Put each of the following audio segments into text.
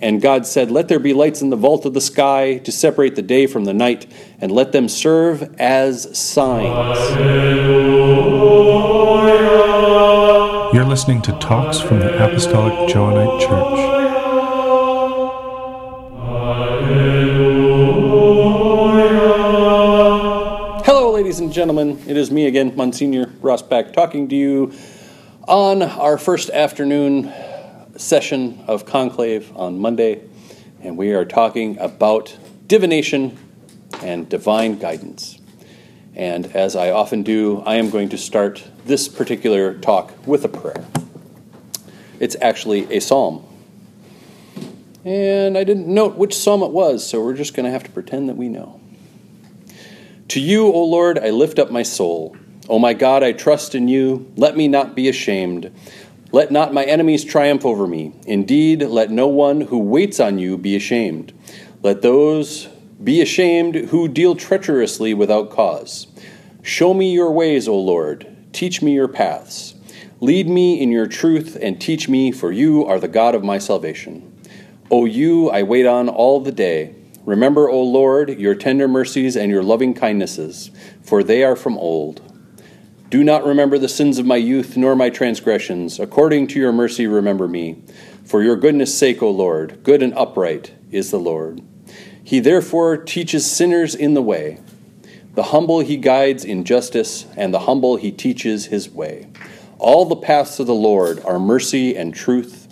And God said, Let there be lights in the vault of the sky to separate the day from the night, and let them serve as signs. You're listening to Talks from the Apostolic Johannite Church. Hello, ladies and gentlemen. It is me again, Monsignor Rassbach, talking to you on our first afternoon session of Conclave on Monday, and we are talking about divination and divine guidance. And as I often do, I am going to start this particular talk with a prayer. It's actually a psalm. And I didn't note which psalm it was, so we're just going to have to pretend that we know. To you, O Lord, I lift up my soul. O my God, I trust in you. Let me not be ashamed. Let not my enemies triumph over me. Indeed, let no one who waits on you be ashamed. Let those be ashamed who deal treacherously without cause. Show me your ways, O Lord. Teach me your paths. Lead me in your truth and teach me, for you are the God of my salvation. O you I wait on all the day. Remember, O Lord, your tender mercies and your loving kindnesses, for they are from old. Do not remember the sins of my youth, nor my transgressions. According to your mercy, remember me. For your goodness' sake, O Lord, good and upright is the Lord. He therefore teaches sinners in the way. The humble he guides in justice, and the humble he teaches his way. All the paths of the Lord are mercy and truth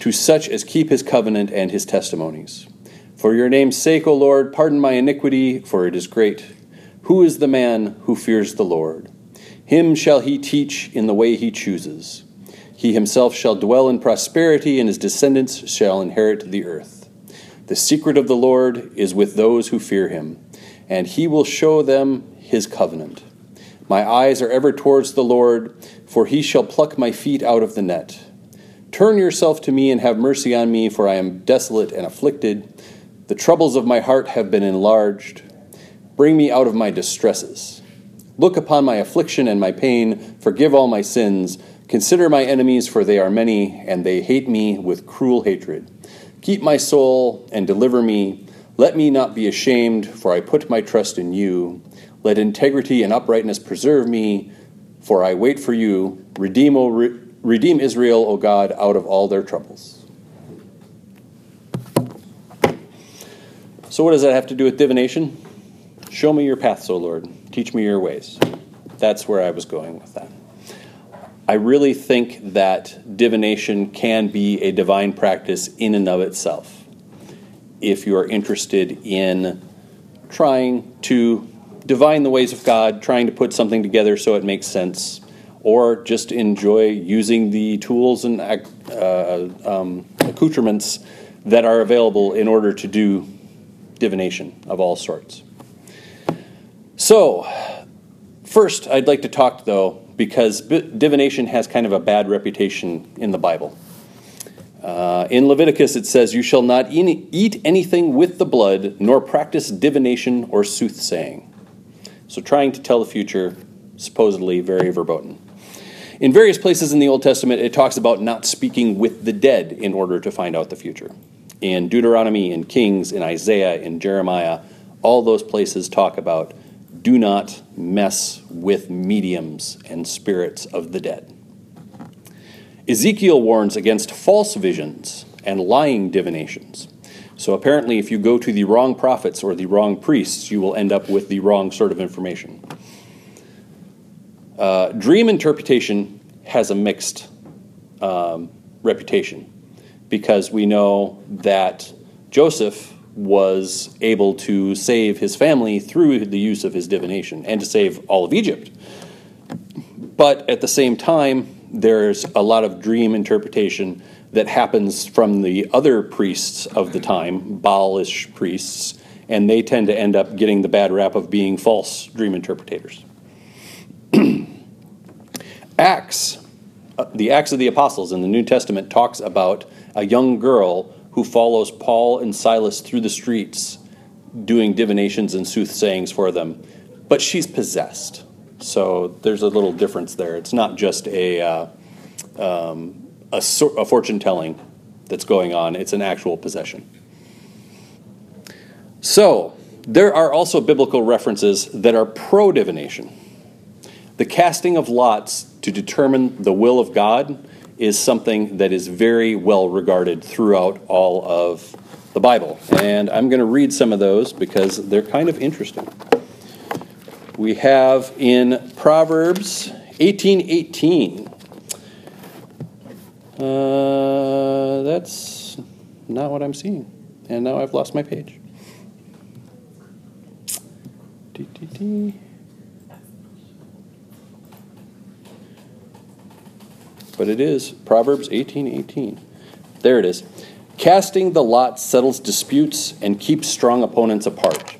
to such as keep his covenant and his testimonies. For your name's sake, O Lord, pardon my iniquity, for it is great. Who is the man who fears the Lord? Him shall he teach in the way he chooses. He himself shall dwell in prosperity, and his descendants shall inherit the earth. The secret of the Lord is with those who fear him, and he will show them his covenant. My eyes are ever towards the Lord, for he shall pluck my feet out of the net. Turn yourself to me and have mercy on me, for I am desolate and afflicted. The troubles of my heart have been enlarged. Bring me out of my distresses. Look upon my affliction and my pain, forgive all my sins. Consider my enemies, for they are many, and they hate me with cruel hatred. Keep my soul and deliver me. Let me not be ashamed, for I put my trust in you. Let integrity and uprightness preserve me, for I wait for you. Redeem, o, redeem Israel, O God, out of all their troubles. So, what does that have to do with divination? Show me your paths, O Lord. Teach me your ways. That's where I was going with that. I really think that divination can be a divine practice in and of itself. If you are interested in trying to divine the ways of God, trying to put something together so it makes sense, or just enjoy using the tools and uh, um, accoutrements that are available in order to do divination of all sorts. So, first, I'd like to talk though, because divination has kind of a bad reputation in the Bible. Uh, in Leviticus, it says, You shall not eat anything with the blood, nor practice divination or soothsaying. So, trying to tell the future, supposedly very verboten. In various places in the Old Testament, it talks about not speaking with the dead in order to find out the future. In Deuteronomy, in Kings, in Isaiah, in Jeremiah, all those places talk about do not mess with mediums and spirits of the dead. Ezekiel warns against false visions and lying divinations. So apparently, if you go to the wrong prophets or the wrong priests, you will end up with the wrong sort of information. Uh, dream interpretation has a mixed um, reputation because we know that Joseph was able to save his family through the use of his divination and to save all of Egypt. But at the same time, there's a lot of dream interpretation that happens from the other priests of the time, Baalish priests, and they tend to end up getting the bad rap of being false dream interpreters. Acts, uh, the Acts of the Apostles in the New Testament talks about a young girl who follows Paul and Silas through the streets doing divinations and soothsayings for them, but she's possessed. So there's a little difference there. It's not just a, uh, um, a, a fortune telling that's going on, it's an actual possession. So, there are also biblical references that are pro divination. The casting of lots to determine the will of God is something that is very well regarded throughout all of the Bible. And I'm going to read some of those because they're kind of interesting. We have in Proverbs 18:18. Uh, that's not what I'm seeing. And now I've lost my page. But it is Proverbs 18:18. There it is. Casting the lot settles disputes and keeps strong opponents apart.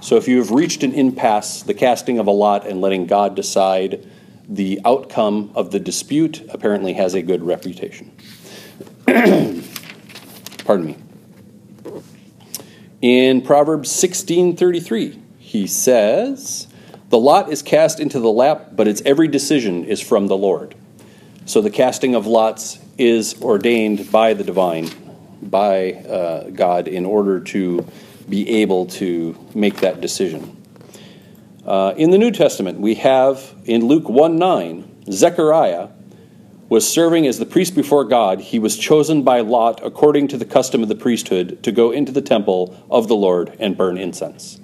So if you have reached an impasse, the casting of a lot and letting God decide the outcome of the dispute apparently has a good reputation. Pardon me. In Proverbs 16:33, he says, "The lot is cast into the lap, but its every decision is from the Lord." So the casting of lots is ordained by the divine, by uh, God, in order to be able to make that decision. Uh, in the New Testament, we have in Luke 1 9, Zechariah was serving as the priest before God. He was chosen by Lot, according to the custom of the priesthood, to go into the temple of the Lord and burn incense.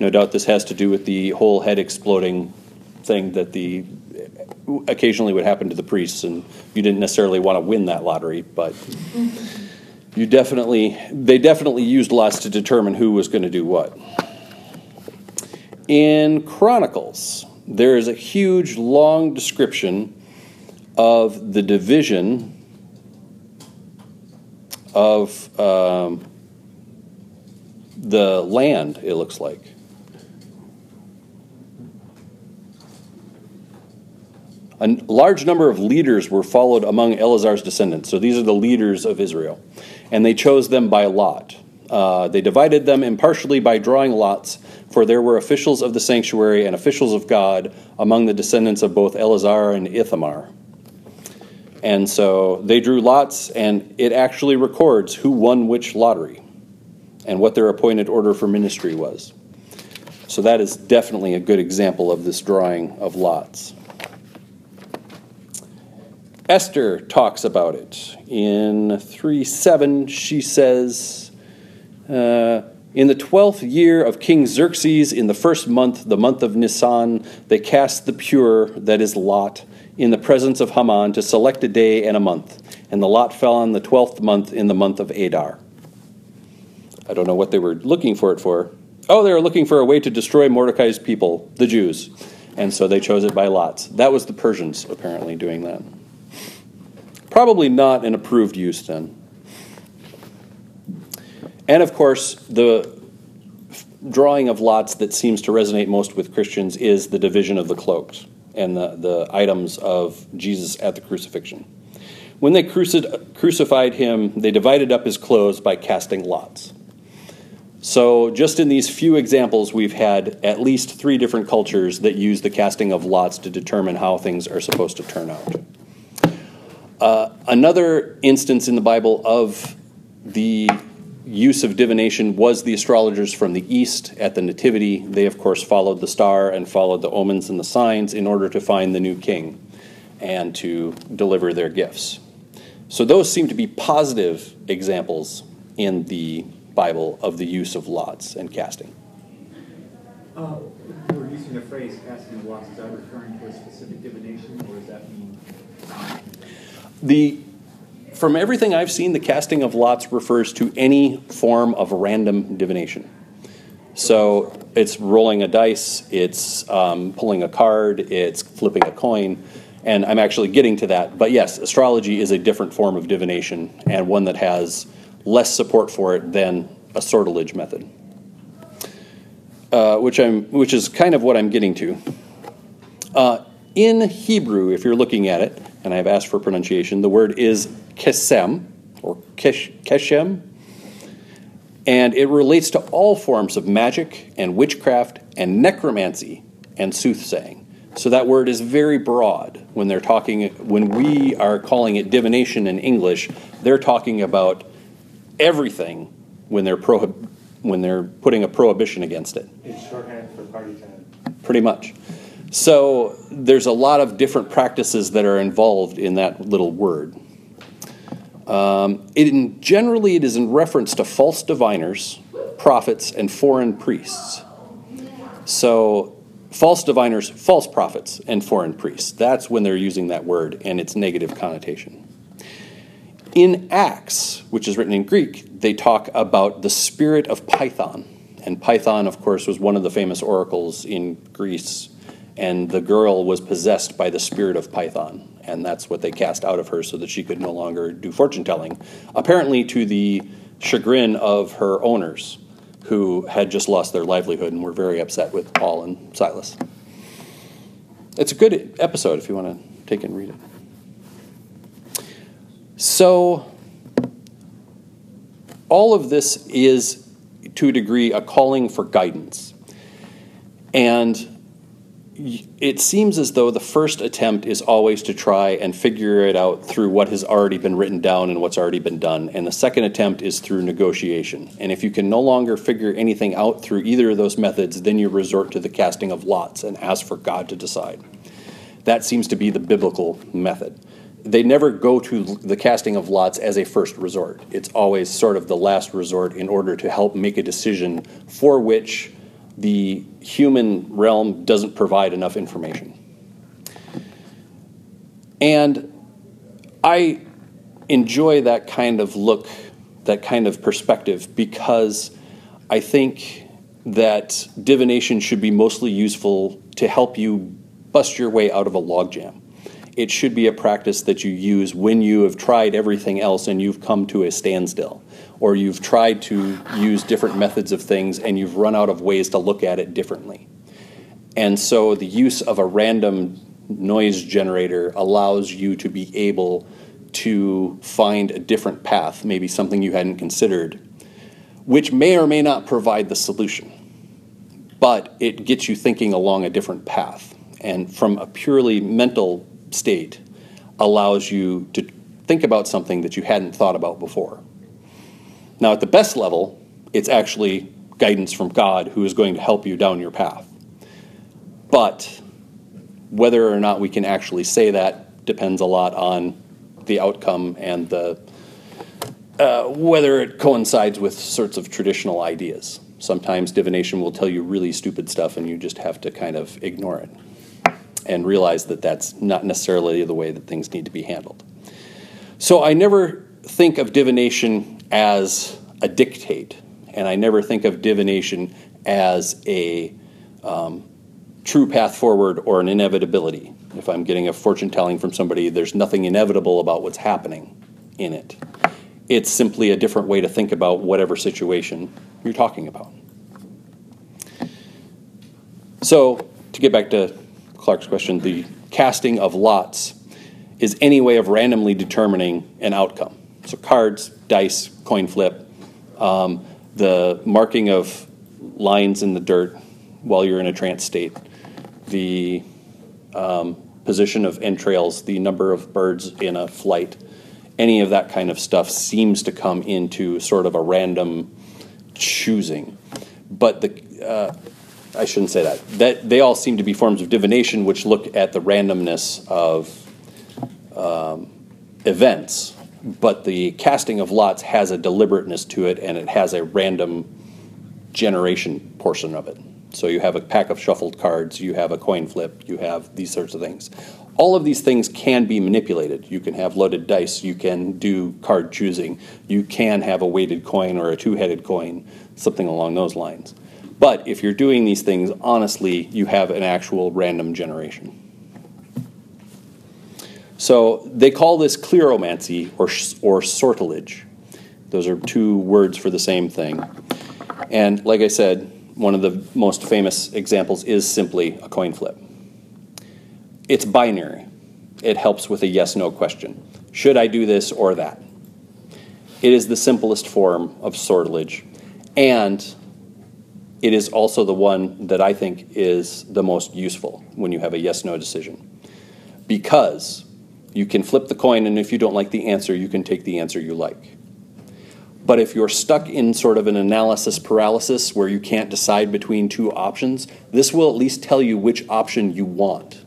No doubt this has to do with the whole head exploding thing that the occasionally would happen to the priests, and you didn't necessarily want to win that lottery, but you definitely they definitely used lots to determine who was going to do what. In Chronicles, there is a huge, long description of the division of um, the land. It looks like. A large number of leaders were followed among Eleazar's descendants. So these are the leaders of Israel. And they chose them by lot. Uh, they divided them impartially by drawing lots, for there were officials of the sanctuary and officials of God among the descendants of both Eleazar and Ithamar. And so they drew lots, and it actually records who won which lottery and what their appointed order for ministry was. So that is definitely a good example of this drawing of lots. Esther talks about it. In 3 7, she says, uh, In the twelfth year of King Xerxes, in the first month, the month of Nisan, they cast the pur, that is Lot, in the presence of Haman to select a day and a month. And the lot fell on the twelfth month in the month of Adar. I don't know what they were looking for it for. Oh, they were looking for a way to destroy Mordecai's people, the Jews. And so they chose it by lots. That was the Persians, apparently, doing that. Probably not an approved use then. And of course, the drawing of lots that seems to resonate most with Christians is the division of the cloaks and the, the items of Jesus at the crucifixion. When they cruci- crucified him, they divided up his clothes by casting lots. So, just in these few examples, we've had at least three different cultures that use the casting of lots to determine how things are supposed to turn out. Uh, another instance in the Bible of the use of divination was the astrologers from the east at the Nativity. They, of course, followed the star and followed the omens and the signs in order to find the new king and to deliver their gifts. So, those seem to be positive examples in the Bible of the use of lots and casting. Uh, we're using the phrase casting lots. Is that referring to a specific divination, or does that mean the from everything I've seen, the casting of lots refers to any form of random divination. So it's rolling a dice, it's um, pulling a card, it's flipping a coin, and I'm actually getting to that. But yes, astrology is a different form of divination and one that has less support for it than a sortilege method, uh, which I'm, which is kind of what I'm getting to. Uh, in Hebrew, if you're looking at it, and I've asked for pronunciation, the word is kesem, or keshem, and it relates to all forms of magic and witchcraft and necromancy and soothsaying. So that word is very broad when they're talking when we are calling it divination in English, They're talking about everything when they're prohib- when they're putting a prohibition against it. It's shorthand for party time. Pretty much. So there's a lot of different practices that are involved in that little word. Um, it in, generally, it is in reference to false diviners, prophets, and foreign priests. So, false diviners, false prophets, and foreign priests. That's when they're using that word and its negative connotation. In Acts, which is written in Greek, they talk about the spirit of Python. And Python, of course, was one of the famous oracles in Greece. And the girl was possessed by the spirit of Python. And that's what they cast out of her so that she could no longer do fortune telling. Apparently, to the chagrin of her owners, who had just lost their livelihood and were very upset with Paul and Silas. It's a good episode if you want to take and read it. So, all of this is, to a degree, a calling for guidance. And it seems as though the first attempt is always to try and figure it out through what has already been written down and what's already been done. And the second attempt is through negotiation. And if you can no longer figure anything out through either of those methods, then you resort to the casting of lots and ask for God to decide. That seems to be the biblical method they never go to the casting of lots as a first resort. It's always sort of the last resort in order to help make a decision for which the human realm doesn't provide enough information. And I enjoy that kind of look, that kind of perspective, because I think that divination should be mostly useful to help you bust your way out of a logjam it should be a practice that you use when you have tried everything else and you've come to a standstill, or you've tried to use different methods of things and you've run out of ways to look at it differently. And so the use of a random noise generator allows you to be able to find a different path, maybe something you hadn't considered, which may or may not provide the solution. But it gets you thinking along a different path. And from a purely mental state allows you to think about something that you hadn't thought about before. Now, at the best level, it's actually guidance from God who is going to help you down your path. But whether or not we can actually say that depends a lot on the outcome and the uh, whether it coincides with sorts of traditional ideas. Sometimes divination will tell you really stupid stuff, and you just have to kind of ignore it and realize that that's not necessarily the way that things need to be handled. So I never think of divination as a dictate, and I never think of divination as a um, true path forward or an inevitability. If I'm getting a fortune telling from somebody, there's nothing inevitable about what's happening in it. It's simply a different way to think about whatever situation you're talking about. So, to get back to Clark's question, the casting of lots is any way of randomly determining an outcome. So cards, dice, coin flip, um, the marking of lines in the dirt while you're in a trance state, the um, position of entrails, the number of birds in a flight, any of that kind of stuff seems to come into sort of a random choosing. But the uh, I shouldn't say that. That they all seem to be forms of divination, which look at the randomness of um, events. But the casting of lots has a deliberateness to it, and it has a random generation portion of it. So you have a pack of shuffled cards, you have a coin flip, you have these sorts of things. All of these things can be manipulated. You can have loaded dice, you can do card choosing, you can have a weighted coin or a two headed coin, something along those lines. But if you're doing these things honestly, you have an actual random generation. So they call this cleromancy or, or sortilege. Those are two words for the same thing. And like I said, one of the most famous examples is simply a coin flip. It's binary. It helps with a yes no question. Should I do this or that? It is the simplest form of sortilege. And it is also the one that I think is the most useful when you have a yes no decision. Because You can flip the coin, and if you don't like the answer, you can take the answer you like. But if you're stuck in sort of an analysis paralysis where you can't decide between two options, this will at least tell you which option you want.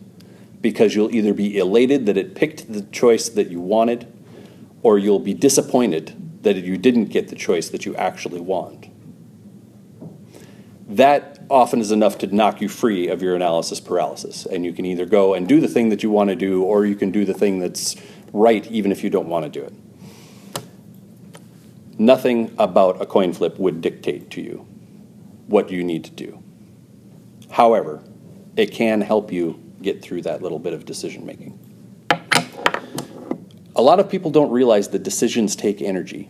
Because you'll either be elated that it picked the choice that you wanted, or you'll be disappointed that you didn't get the choice that you actually want. That often is enough to knock you free of your analysis paralysis. And you can either go and do the thing that you want to do, or you can do the thing that's right even if you don't want to do it. Nothing about a coin flip would dictate to you what you need to do. However, it can help you get through that little bit of decision making. A lot of people don't realize that decisions take energy,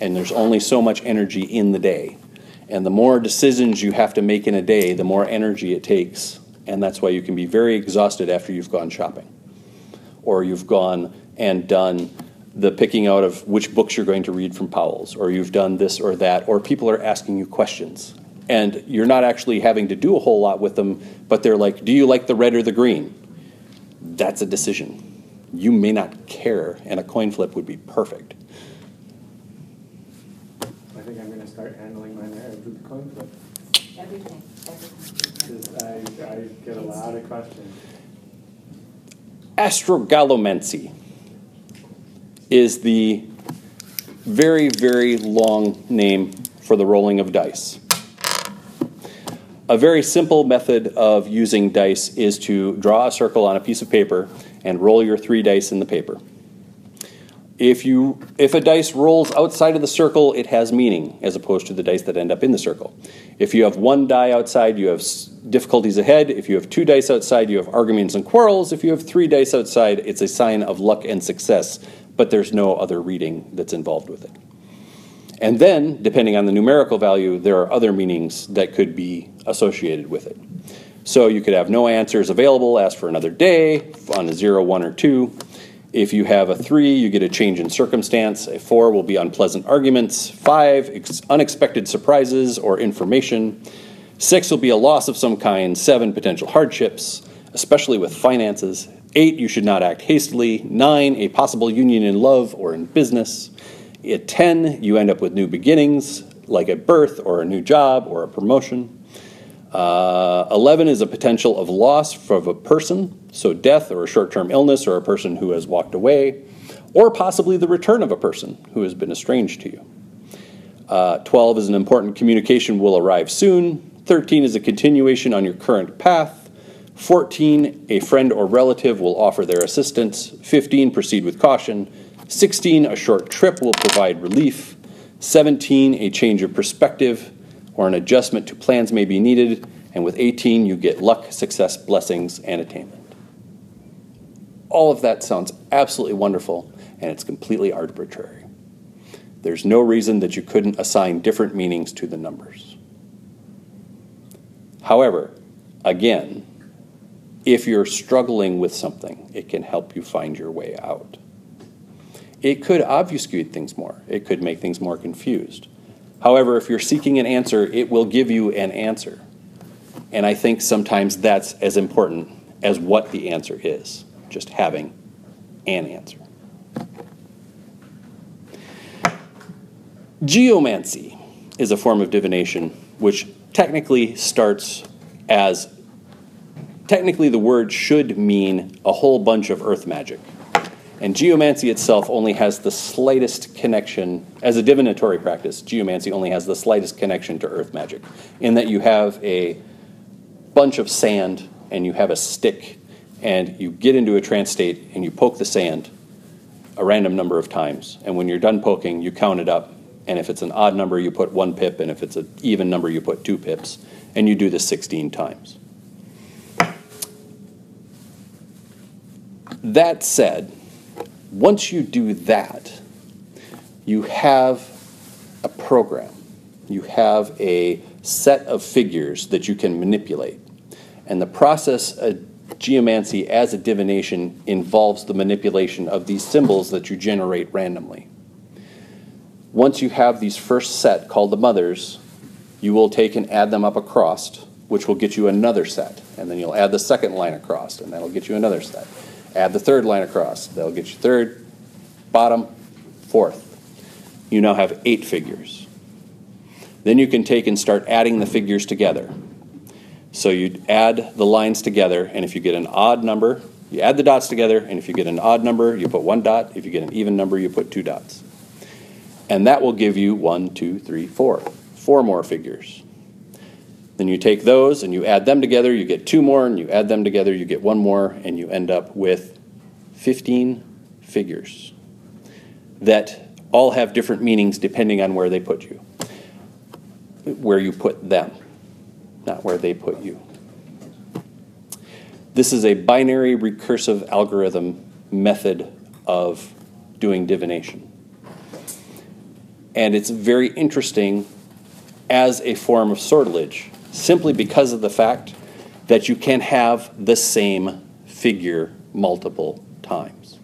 and there's only so much energy in the day. And the more decisions you have to make in a day, the more energy it takes. And that's why you can be very exhausted after you've gone shopping, or you've gone and done the picking out of which books you're going to read from Powell's, or you've done this or that, or people are asking you questions. And you're not actually having to do a whole lot with them, but they're like, Do you like the red or the green? That's a decision. You may not care, and a coin flip would be perfect. I think I'm gonna start handling my marriage with the coin flip. Everything, everything. 'cause I, get a lot of questions. Astragalomancy is the very, very long name for the rolling of dice. A very simple method of using dice is to draw a circle on a piece of paper and roll your three dice in the paper. If you if a dice rolls outside of the circle, it has meaning as opposed to the dice that end up in the circle. If you have one die outside, you have difficulties ahead. If you have two dice outside, you have arguments and quarrels. If you have three dice outside, it's a sign of luck and success, but there's no other reading that's involved with it. And then, depending on the numerical value, there are other meanings that could be associated with it. So you could have no answers available, ask for another day on a zero, one, or two. If you have a three, you get a change in circumstance. A four will be unpleasant arguments. Five, ex- unexpected surprises or information. Six will be a loss of some kind. Seven, potential hardships, especially with finances. Eight, you should not act hastily. Nine, a possible union in love or in business. At 10, you end up with new beginnings, like a birth or a new job or a promotion. Uh, 11 is a potential of loss of a person, so death or a short term illness or a person who has walked away, or possibly the return of a person who has been estranged to you. Uh, 12 is an important communication will arrive soon. 13 is a continuation on your current path. 14, a friend or relative will offer their assistance. 15, proceed with caution. 16, a short trip will provide relief. 17, a change of perspective or an adjustment to plans may be needed. And with 18, you get luck, success, blessings, and attainment. All of that sounds absolutely wonderful, and it's completely arbitrary. There's no reason that you couldn't assign different meanings to the numbers. However, again, if you're struggling with something, it can help you find your way out. It could obfuscate things more, it could make things more confused. However, if you're seeking an answer, it will give you an answer. And I think sometimes that's as important as what the answer is, just having an answer. Geomancy is a form of divination which technically starts as technically the word should mean a whole bunch of earth magic. And geomancy itself only has the slightest connection, as a divinatory practice, geomancy only has the slightest connection to earth magic, in that you have a bunch of sand and you have a stick, and you get into a trance state and you poke the sand a random number of times. And when you're done poking, you count it up. And if it's an odd number, you put one pip, and if it's an even number, you put two pips. And you do this 16 times. That said, once you do that, you have a program. You have a set of figures that you can manipulate. And the process of geomancy as a divination involves the manipulation of these symbols that you generate randomly. Once you have these first set called the mothers, you will take and add them up across, which will get you another set. And then you'll add the second line across, and that'll get you another set. Add the third line across. That'll get you third, bottom, fourth. You now have eight figures. Then you can take and start adding the figures together. So you add the lines together, and if you get an odd number, you add the dots together, and if you get an odd number, you put one dot. If you get an even number, you put two dots. And that will give you one, two, three, four. Four more figures. Then you take those and you add them together, you get two more, and you add them together, you get one more, and you end up with 15 figures that all have different meanings depending on where they put you, where you put them, not where they put you. This is a binary recursive algorithm method of doing divination. And it's very interesting as a form of sortilege simply because of the fact that you can have the same figure multiple times.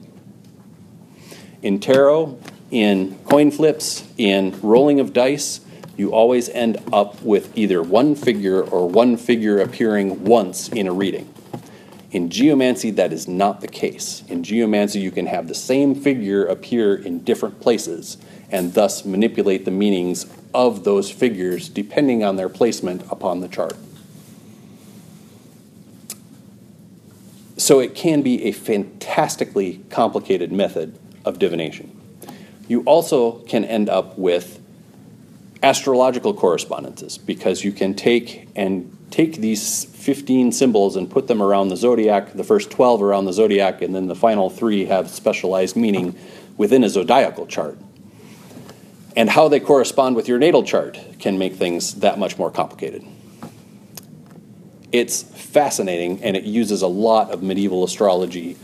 In tarot, in coin flips, in rolling of dice, you always end up with either one figure or one figure appearing once in a reading. In geomancy, that is not the case. In geomancy, you can have the same figure appear in different places and thus manipulate the meanings of those figures depending on their placement upon the chart. So it can be a fantastically complicated method of divination. You also can end up with astrological correspondences because you can take and take these 15 symbols and put them around the zodiac, the first 12 around the zodiac, and then the final three have specialized meaning within a zodiacal chart and how they correspond with your natal chart can make things that much more complicated. It's fascinating and it uses a lot of medieval astrology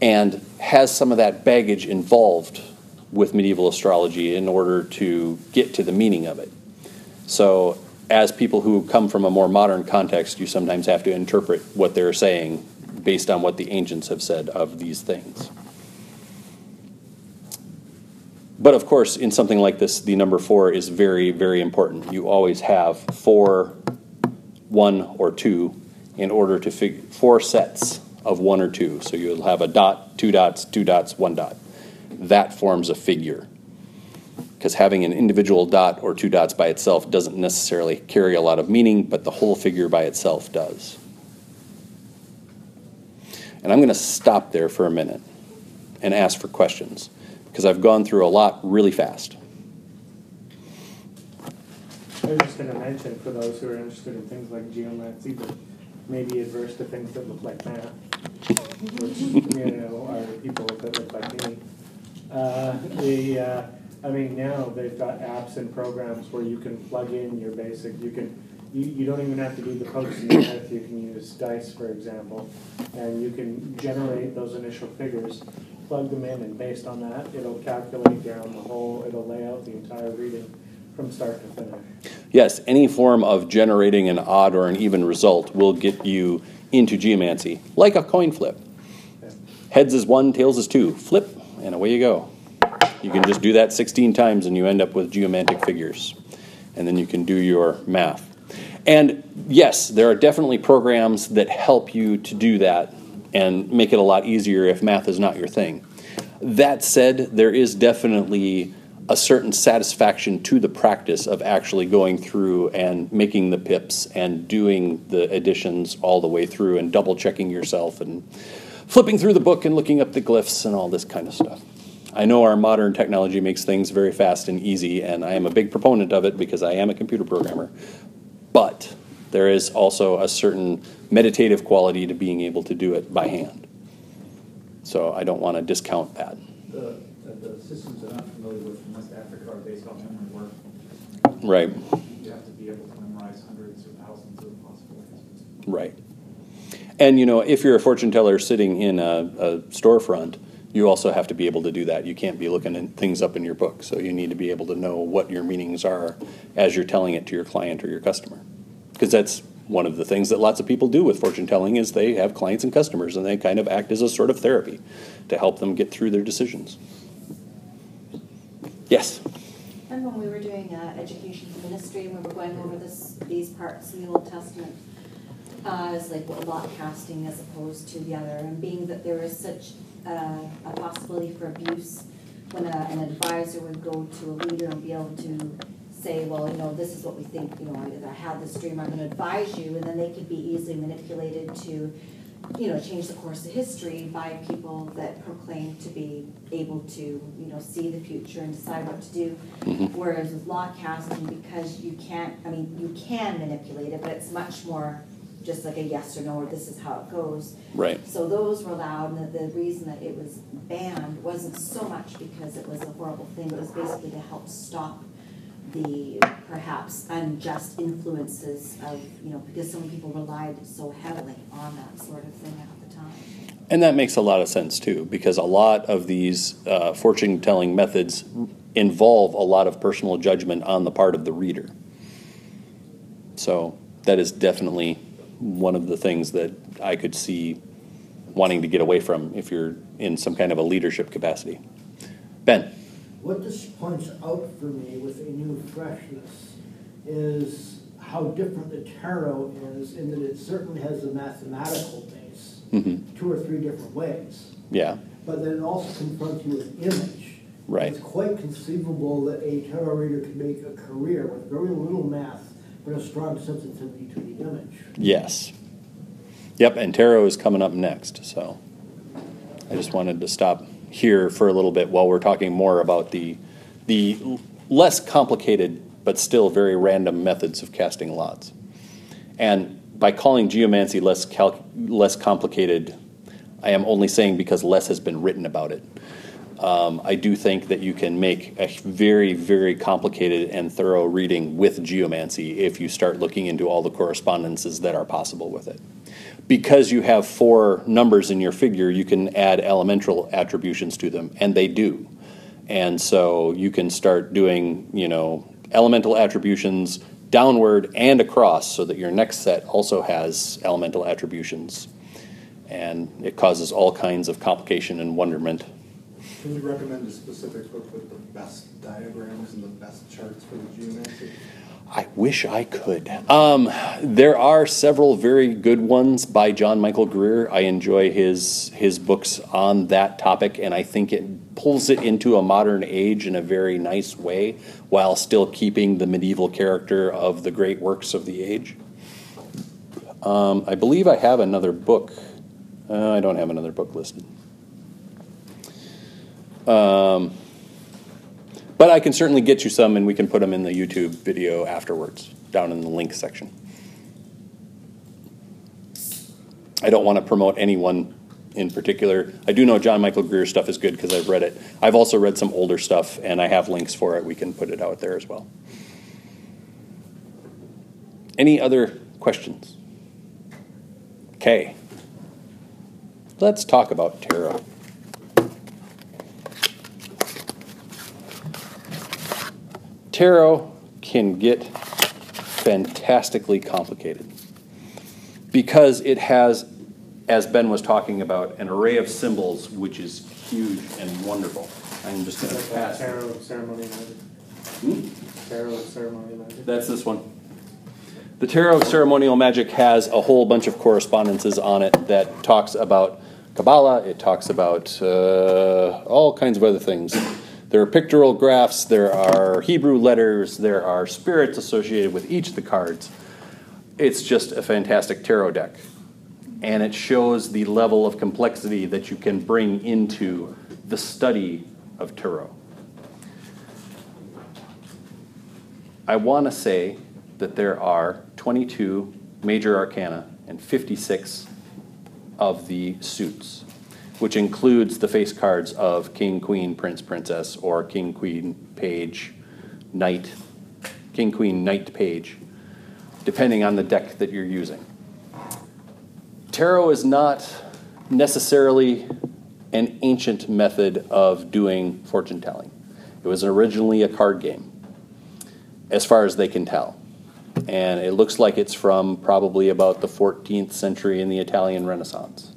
and has some of that baggage involved with medieval astrology in order to get to the meaning of it. So, as people who come from a more modern context, you sometimes have to interpret what they're saying based on what the ancients have said of these things. But of course, in something like this, the number four is very, very important. You always have four, one, or two in order to figure four sets of one or two. So you'll have a dot, two dots, two dots, one dot. That forms a figure. Because having an individual dot or two dots by itself doesn't necessarily carry a lot of meaning, but the whole figure by itself does. And I'm going to stop there for a minute and ask for questions because I've gone through a lot really fast. I was just gonna mention, for those who are interested in things like geomancy, but maybe adverse to things that look like math, which, you know, are people that look like me. Uh, the, uh, I mean, now they've got apps and programs where you can plug in your basic, you can, you, you don't even have to do the post in you can use dice, for example, and you can generate those initial figures plug them in, and based on that, it'll calculate down the whole, it'll lay out the entire reading from start to finish. Yes, any form of generating an odd or an even result will get you into geomancy, like a coin flip. Heads is one, tails is two. Flip, and away you go. You can just do that 16 times and you end up with geomantic figures. And then you can do your math. And yes, there are definitely programs that help you to do that and make it a lot easier if math is not your thing. That said, there is definitely a certain satisfaction to the practice of actually going through and making the pips and doing the additions all the way through and double checking yourself and flipping through the book and looking up the glyphs and all this kind of stuff. I know our modern technology makes things very fast and easy, and I am a big proponent of it because I am a computer programmer. But there is also a certain meditative quality to being able to do it by hand. So I don't want to discount that. The, the, the systems I'm not familiar with in West Africa are based on memory work. Right, You have to be able to memorize hundreds or thousands of possible answers. right. And you know, if you're a fortune teller sitting in a, a storefront, you also have to be able to do that. You can't be looking at things up in your book, so you need to be able to know what your meanings are as you're telling it to your client or your customer. Because that's one of the things that lots of people do with fortune telling is they have clients and customers and they kind of act as a sort of therapy to help them get through their decisions. Yes. And when we were doing uh, education ministry and we were going over this, these parts in the Old Testament? uh, as like what lot casting as opposed to the other, and being that there is such uh, a possibility for abuse when a, an advisor would go to a leader and be able to say, well, you know, this is what we think, you know, I I had this dream, I'm gonna advise you, and then they could be easily manipulated to, you know, change the course of history by people that proclaim to be able to, you know, see the future and decide what to do. Mm-hmm. Whereas with law casting, because you can't, I mean, you can manipulate it, but it's much more just like a yes or no, or this is how it goes. Right. So those were allowed, and the, the reason that it was banned wasn't so much because it was a horrible thing, it was basically to help stop the perhaps unjust influences of, you know, because some people relied so heavily on that sort of thing at the time. And that makes a lot of sense too, because a lot of these uh, fortune telling methods involve a lot of personal judgment on the part of the reader. So that is definitely one of the things that I could see wanting to get away from if you're in some kind of a leadership capacity. Ben, What this points out for me with a new freshness is how different the tarot is in that it certainly has a mathematical base, Mhm. two or three different ways. yeah, But then it also confronts you with image. Right. It's quite conceivable that a tarot reader could make a career with very little math, but a strong sensitivity to the image. yes. Yep, and tarot is coming up next, so I just wanted to stop here for a little bit while we're talking more about the the less complicated but still very random methods of casting lots. And by calling geomancy less cal- less complicated, I am only saying because less has been written about it. Um, I do think that you can make a very, very complicated and thorough reading with geomancy if you start looking into all the correspondences that are possible with it. Because you have four numbers in your figure, you can add elemental attributions to them, and they do. And so you can start doing, you know, elemental attributions downward and across so that your next set also has elemental attributions. And it causes all kinds of complication and wonderment. Can you recommend a specific book with the best diagrams and the best charts for the geomancy? I wish I could. Um, there are several very good ones by John Michael Greer. I enjoy his his books on that topic, and I think it pulls it into a modern age in a very nice way, while still keeping the medieval character of the great works of the age. Um, I believe I have another book. Uh, I don't have another book listed. Um, but I can certainly get you some, and we can put them in the YouTube video afterwards, down in the link section. I don't want to promote anyone in particular. I do know John Michael Greer stuff is good because I've read it. I've also read some older stuff, and I have links for it. We can put it out there as well. Any other questions? Okay. Let's talk about tarot. Tarot can get fantastically complicated because it has, as Ben was talking about, an array of symbols which is huge and wonderful. I'm just going to pass. tarot of ceremony magic. Hmm? Tarot ceremony magic. That's this one. The Tarot of Ceremonial Magic has a whole bunch of correspondences on it that talks about Kabbalah, it talks about uh, all kinds of other things. There are pictorial graphs, there are Hebrew letters, there are spirits associated with each of the cards. It's just a fantastic tarot deck. And it shows the level of complexity that you can bring into the study of tarot. I want to say that there are 22 major arcana and 56 of the suits, which includes the face cards of king, queen, prince, princess, or king, queen, page, knight, king, queen, knight, page, depending on the deck that you're using. Tarot is not necessarily an ancient method of doing fortune telling. It was originally a card game as far as they can tell. And it looks like it's from probably about the 14th century in the Italian Renaissance.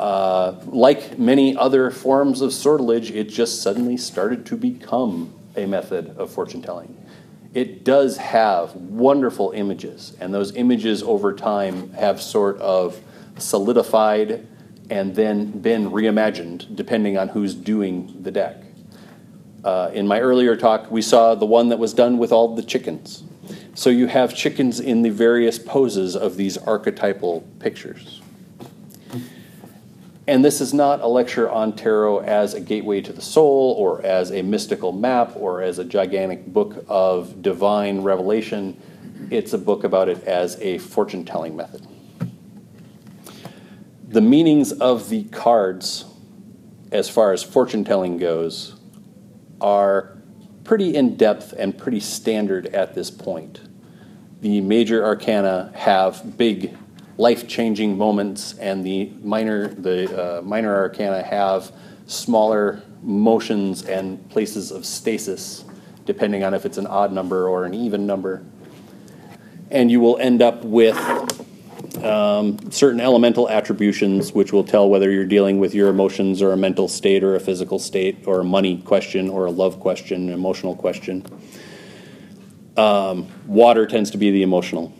Uh, like many other forms of sortilege, it just suddenly started to become a method of fortune telling. it does have wonderful images, and those images over time have sort of solidified and then been reimagined depending on who's doing the deck. Uh, in my earlier talk, we saw the one that was done with all the chickens. So you have chickens in the various poses of these archetypal pictures. And this is not a lecture on tarot as a gateway to the soul, or as a mystical map, or as a gigantic book of divine revelation. It's a book about it as a fortune telling method. The meanings of the cards, as far as fortune telling goes, are pretty in depth and pretty standard at this point. The major arcana have big life changing moments, and the minor, the, uh, minor arcana have smaller motions and places of stasis, depending on if it's an odd number or an even number. And you will end up with um, certain elemental attributions, which will tell whether you're dealing with your emotions or a mental state or a physical state or a money question or a love question, an emotional question. Um, water tends to be the emotional,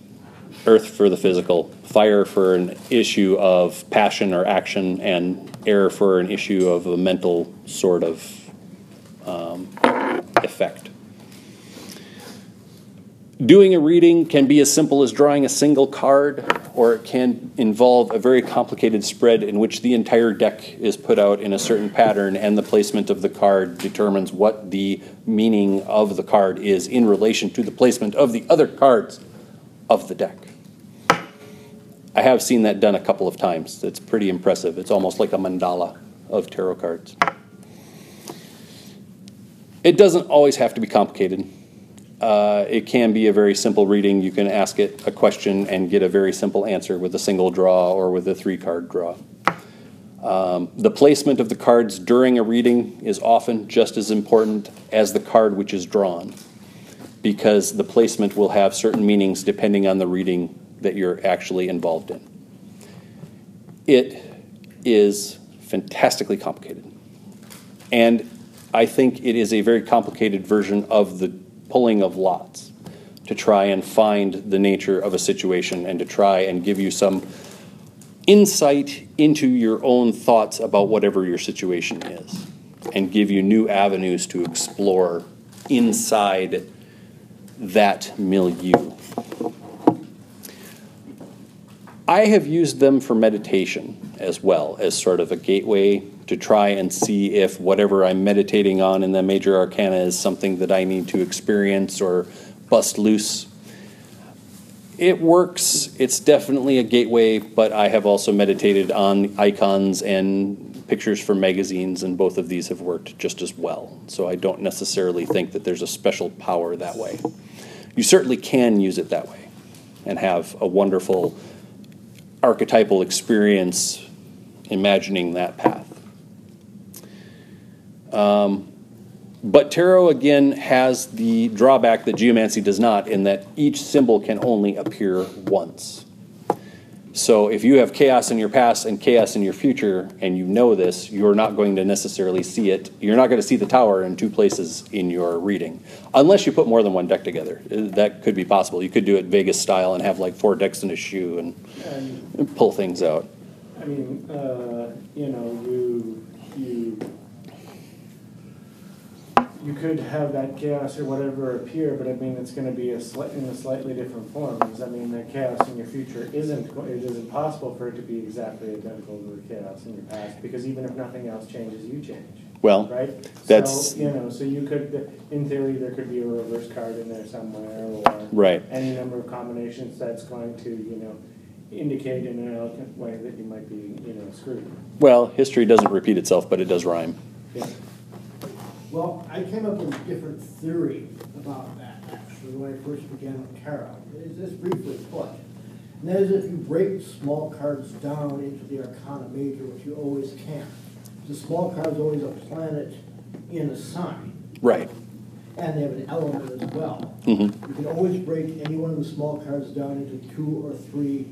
earth for the physical, fire for an issue of passion or action, and air for an issue of a mental sort of um, effect. Doing a reading can be as simple as drawing a single card, or it can involve a very complicated spread in which the entire deck is put out in a certain pattern, and the placement of the card determines what the meaning of the card is in relation to the placement of the other cards of the deck. I have seen that done a couple of times. It's pretty impressive. It's almost like a mandala of tarot cards. It doesn't always have to be complicated. Uh, it can be a very simple reading. You can ask it a question and get a very simple answer with a single draw or with a three card draw. Um, the placement of the cards during a reading is often just as important as the card which is drawn because the placement will have certain meanings depending on the reading that you're actually involved in. It is fantastically complicated. And I think it is a very complicated version of the pulling of lots to try and find the nature of a situation and to try and give you some insight into your own thoughts about whatever your situation is and give you new avenues to explore inside that milieu. I have used them for meditation as well as sort of a gateway to try and see if whatever I'm meditating on in the major arcana is something that I need to experience or bust loose. It works. It's definitely a gateway, but I have also meditated on icons and pictures from magazines, and both of these have worked just as well. So I don't necessarily think that there's a special power that way. You certainly can use it that way and have a wonderful archetypal experience imagining that path. Um, but tarot again has the drawback that geomancy does not, in that each symbol can only appear once. So if you have chaos in your past and chaos in your future, and you know this, you're not going to necessarily see it. You're not going to see the tower in two places in your reading, unless you put more than one deck together. That could be possible. You could do it Vegas style and have like four decks in a shoe and, And, and pull things out. I mean, uh, you know, you, you, you could have that chaos or whatever appear, but I mean, it's gonna be a slight, in a slightly different form. Does that mean that chaos in your future isn't, go- it isn't possible for it to be exactly identical to the chaos in your past? Because even if nothing else changes, you change, Well, right? That's- So, you know, so you could, in theory, there could be a reverse card in there somewhere, or. Right. Any number of combinations that's going to, you know, indicate in an elegant way that you might be, you know, screwed. well, history doesn't repeat itself, but it does rhyme. Yeah. Well, I came up with a different theory about that, actually, when I first began with tarot. It's just briefly put. And that is if you break small cards down into the arcana major, which you always can. The small card's always a planet in a sign, Right. and they have an element as well. hmm You can always break any one of the small cards down into two or three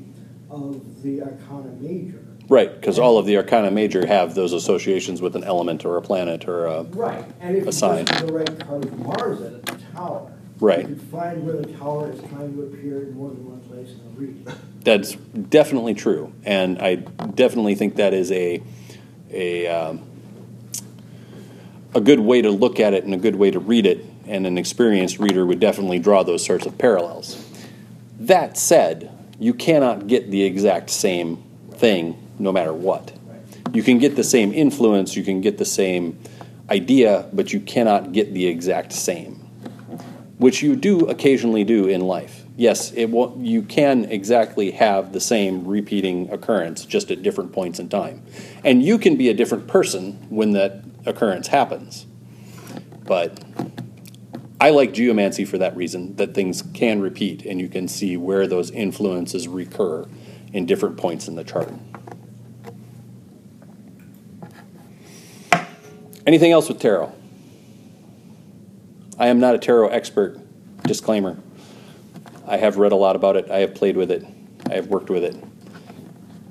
of the arcana major. Right, because all of the Arcana Major have those associations with an element or a planet or a. Right, and if A you sign. the right card of Mars at the tower, Right. You can find where the tower is trying to appear in more than one place in the read. That's definitely true, and I definitely think that is a a um, a good way to look at it and a good way to read it. And an experienced reader would definitely draw those sorts of parallels. That said, you cannot get the exact same thing no matter what. You can get the same influence, you can get the same idea, but you cannot get the exact same, which you do occasionally do in life. Yes, it will, you can exactly have the same repeating occurrence, just at different points in time. And you can be a different person when that occurrence happens. But I like geomancy for that reason, that things can repeat and you can see where those influences recur in different points in the chart. Anything else with tarot? I am not a tarot expert, disclaimer. I have read a lot about it, I have played with it, I have worked with it,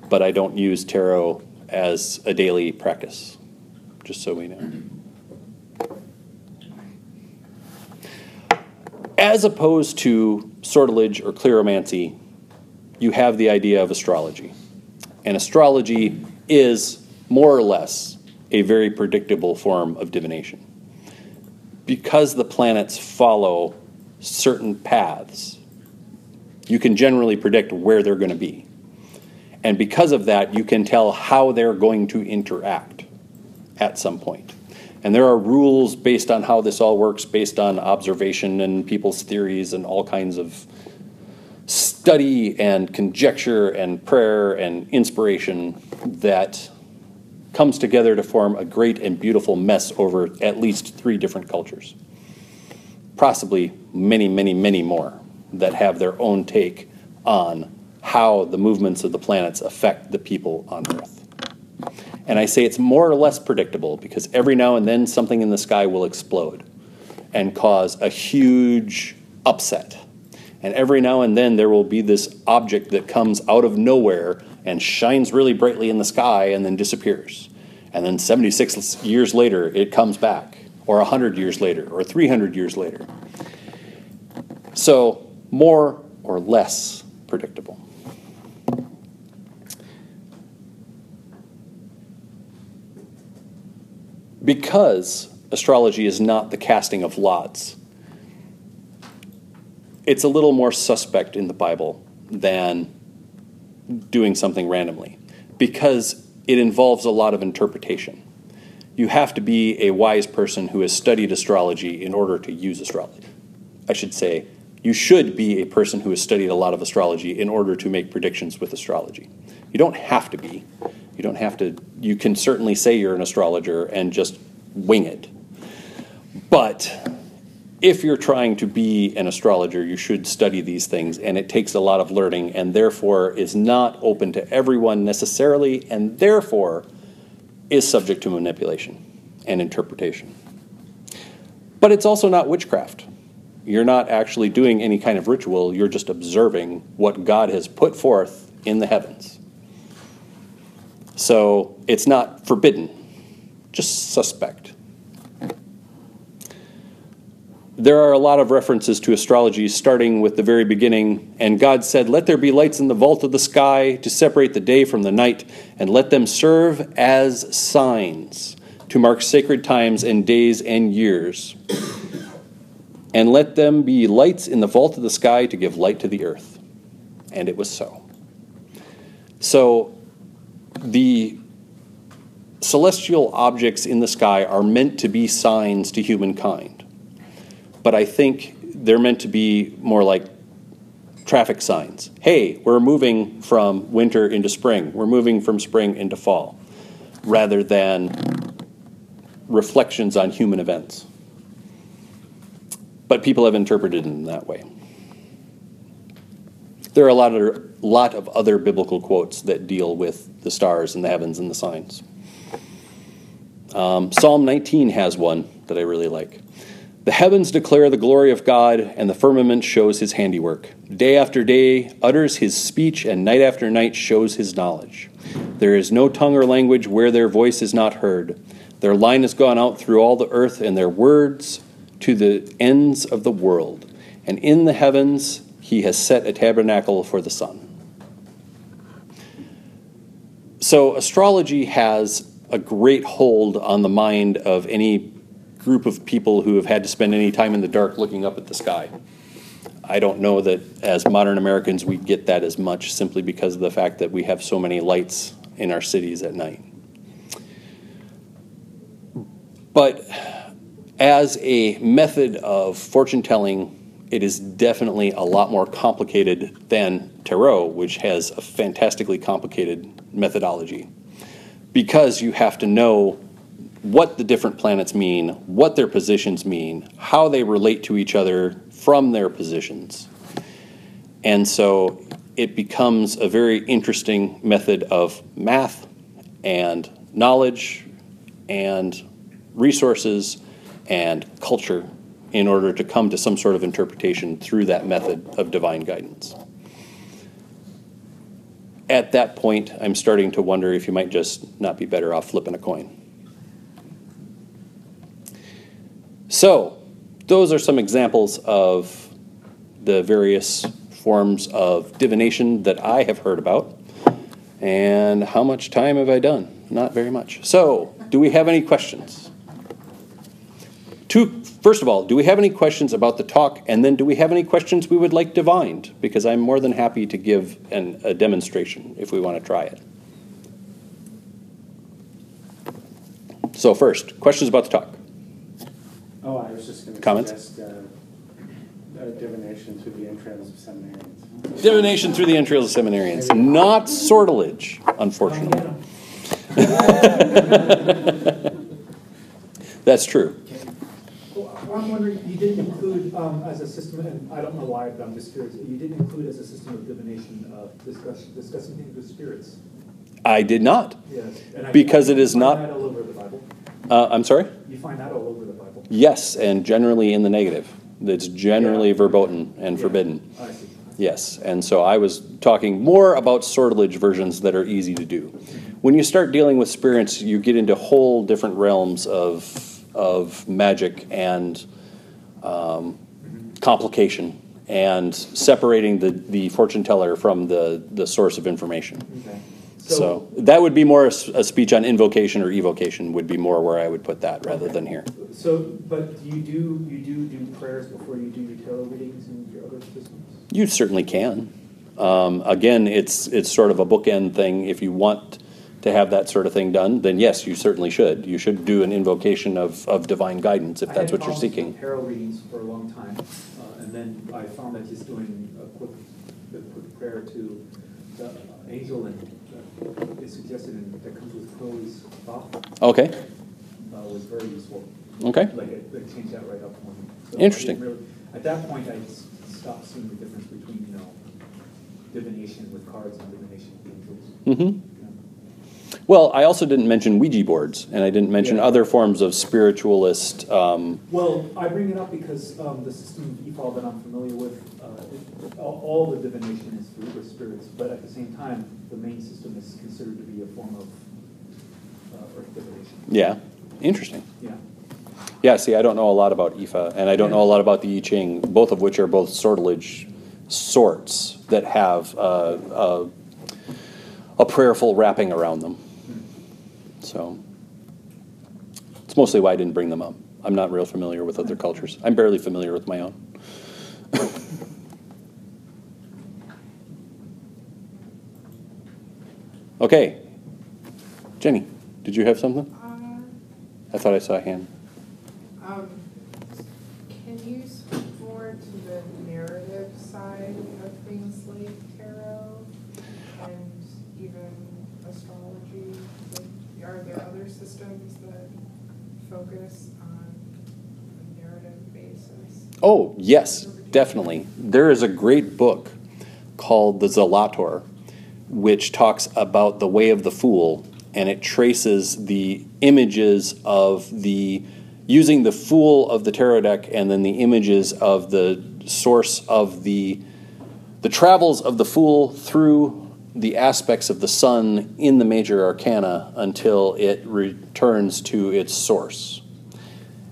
but I don't use tarot as a daily practice, just so we know. As opposed to sortilege or cleromancy, you have the idea of astrology. And astrology is more or less a very predictable form of divination. Because the planets follow certain paths, you can generally predict where they're going to be. And because of that, you can tell how they're going to interact at some point. And there are rules based on how this all works, based on observation and people's theories and all kinds of study and conjecture and prayer and inspiration that comes together to form a great and beautiful mess over at least three different cultures. Possibly many, many, many more that have their own take on how the movements of the planets affect the people on Earth. And I say it's more or less predictable because every now and then something in the sky will explode and cause a huge upset. And every now and then there will be this object that comes out of nowhere and shines really brightly in the sky and then disappears. And then 76 years later, it comes back, or 100 years later, or 300 years later. So, more or less predictable. Because astrology is not the casting of lots, it's a little more suspect in the Bible than doing something randomly because it involves a lot of interpretation. You have to be a wise person who has studied astrology in order to use astrology. I should say, you should be a person who has studied a lot of astrology in order to make predictions with astrology. You don't have to be. You don't have to, you can certainly say you're an astrologer and just wing it. But if you're trying to be an astrologer, you should study these things, and it takes a lot of learning, and therefore is not open to everyone necessarily, and therefore is subject to manipulation and interpretation. But it's also not witchcraft. You're not actually doing any kind of ritual, you're just observing what God has put forth in the heavens. So it's not forbidden, just suspect. There are a lot of references to astrology starting with the very beginning. And God said, Let there be lights in the vault of the sky to separate the day from the night, and let them serve as signs to mark sacred times and days and years. And let them be lights in the vault of the sky to give light to the earth. And it was so. So the celestial objects in the sky are meant to be signs to humankind but I think they're meant to be more like traffic signs. Hey, we're moving from winter into spring, we're moving from spring into fall, rather than reflections on human events. But people have interpreted it in that way. There are a lot of, lot of other biblical quotes that deal with the stars and the heavens and the signs. Um, Psalm 19 has one that I really like. The heavens declare the glory of God, and the firmament shows his handiwork. Day after day utters his speech, and night after night shows his knowledge. There is no tongue or language where their voice is not heard. Their line has gone out through all the earth, and their words to the ends of the world. and in the heavens he has set a tabernacle for the sun. So, astrology has a great hold on the mind of any group of people who have had to spend any time in the dark looking up at the sky. I don't know that as modern Americans we get that as much simply because of the fact that we have so many lights in our cities at night. But as a method of fortune telling, it is definitely a lot more complicated than tarot, which has a fantastically complicated methodology. Because you have to know what the different planets mean, what their positions mean, how they relate to each other from their positions. And so it becomes a very interesting method of math and knowledge and resources and culture in order to come to some sort of interpretation through that method of divine guidance. At that point, I'm starting to wonder if you might just not be better off flipping a coin. So, those are some examples of the various forms of divination that I have heard about. And how much time have I done? Not very much. So, do we have any questions? Two, first of all, do we have any questions about the talk? And then do we have any questions we would like divined? Because I'm more than happy to give an, a demonstration if we want to try it. So, first, questions about the talk? Oh, I was just gonna Comments? suggest, uh, uh, divination through the entrails of seminarians. Divination through the entrails of seminarians, not sortilege, unfortunately. That's true. Well, I'm wondering, you didn't include, um, as a system, and I don't know why, but I'm just curious, you didn't include as a system of divination, uh, discussion, discussing things with spirits. I did not. Yes. and I- Because it is not- find that all over the Bible. Uh, I'm sorry? You find that all over the Bible. Yes, and generally in the negative. It's generally Yeah. verboten and Yeah. forbidden. I see. Yes, and so I was talking more about sortilege versions that are easy to do. When you start dealing with spirits, you get into whole different realms of, of magic and um, complication and separating the, the fortune teller from the, the source of information. Okay. So that would be more a, s- a speech on invocation or evocation would be more where I would put that rather than here. So, but you do, you do do prayers before you do your tarot readings and your other systems? You certainly can. Um, again, it's it's sort of a bookend thing. If you want to have that sort of thing done, then yes, you certainly should. You should do an invocation of, of divine guidance if I that's what you're problems with seeking. Tarot readings for a long time, uh, and then I found that just doing a quick, a quick prayer to the angel and is suggested in, that comes with Chloe's Okay. uh, was very useful. Okay. Like it, it changed that right up for me. So Interesting. really- At that point, I stopped seeing the difference between, you know, divination with cards and divination with angels. hmm you. Well, I also didn't mention Ouija boards, and I didn't mention Yeah. other forms of spiritualist. Um, Well, I bring it up because um, the system of that I'm familiar with, it- all all the divination is through the spirits, but at the same time, the main system is considered to be a form of uh, earth divination. yeah, interesting. Yeah. Yeah, see, I don't know a lot about Ifa, and I don't know a lot about the I Ching, both of which are both sortilege sorts that have uh, uh, a prayerful wrapping around them. So it's mostly why I didn't bring them up. I'm not real familiar with other cultures. I'm barely familiar with my own. okay, Jenny, did you have something? Uh, I thought I saw a hand. um, Can you speak more to the narrative side of things like tarot and even astrology? Like, Are there other systems that focus on a narrative basis? Oh, yes, definitely. There is a great book called The Zelator, which talks about the way of the fool, and it traces the images of the using the fool of the tarot deck and then the images of the source of the the travels of the fool through the aspects of the sun in the major arcana until it returns to its source.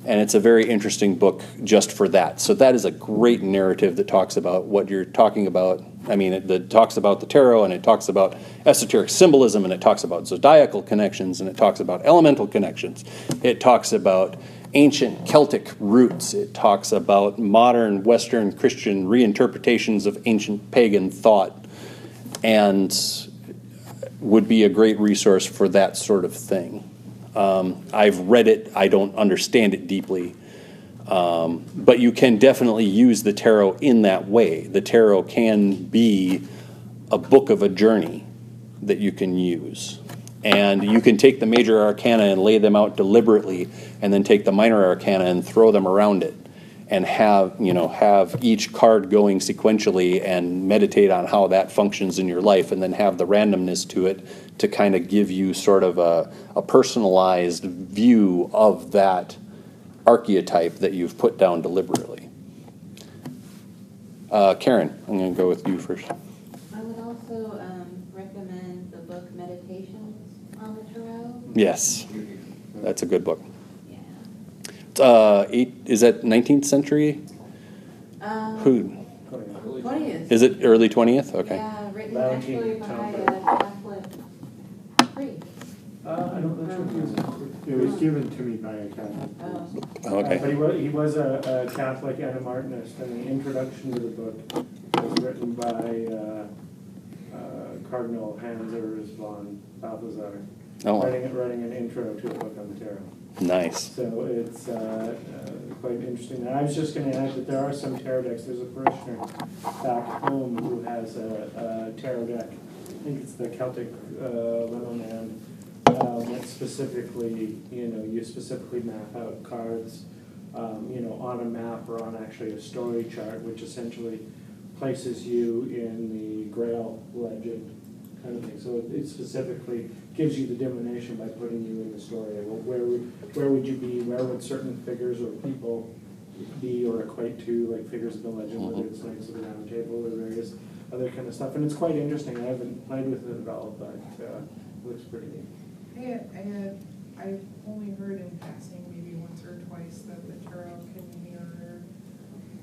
And it's a very interesting book just for that. So that is a great narrative that talks about what you're talking about. I mean, it, that talks about the tarot and it talks about esoteric symbolism and it talks about zodiacal connections and it talks about elemental connections. It talks about ancient Celtic roots. It talks about modern Western Christian reinterpretations of ancient pagan thought and would be a great resource for that sort of thing. Um, I've read it, I don't understand it deeply. Um, but you can definitely use the tarot in that way. The tarot can be a book of a journey that you can use. And you can take the major arcana and lay them out deliberately, and then take the minor arcana and throw them around it and have you know have each card going sequentially and meditate on how that functions in your life and then have the randomness to it to kind of give you sort of a, a personalized view of that archetype that you've put down deliberately uh, karen i'm going to go with you first I would also um, recommend the book Meditations on the Tarot. yes that's a good book Yeah. uh, eight is that 19th century Um, who Twentieth. is it early 20th okay Yeah, written actually by Town a Catholic priest. Uh, I don't know. It was given to me by a Catholic. Oh. Uh, But okay he was, he was a, a Catholic and a Martinist, and the introduction to the book was written by, uh, uh, Cardinal Hans Urs von Balthasar. oh Writing, writing an intro to a book on the tarot. nice So it's, uh, uh, quite interesting. And I was just gonna add that there are some tarot decks, there's a parishioner back home who has a, a tarot deck. I think it's the Celtic, uh, Little Man, um, that specifically, you know, you specifically map out cards, um, you know, on a map or on actually a story chart, which essentially places you in the Grail legend kind of thing. So it- it specifically gives you the divination by putting you in the story. Well, Where would, where would you be, where would certain figures or people be or equate to, like figures of the legend, whether it's Knights of the Round Table or various other kind of stuff. And it's quite interesting. I haven't played with it at all, but uh, it looks pretty neat. I had, I had, I've only heard in passing, maybe once or twice, that the tarot can mirror,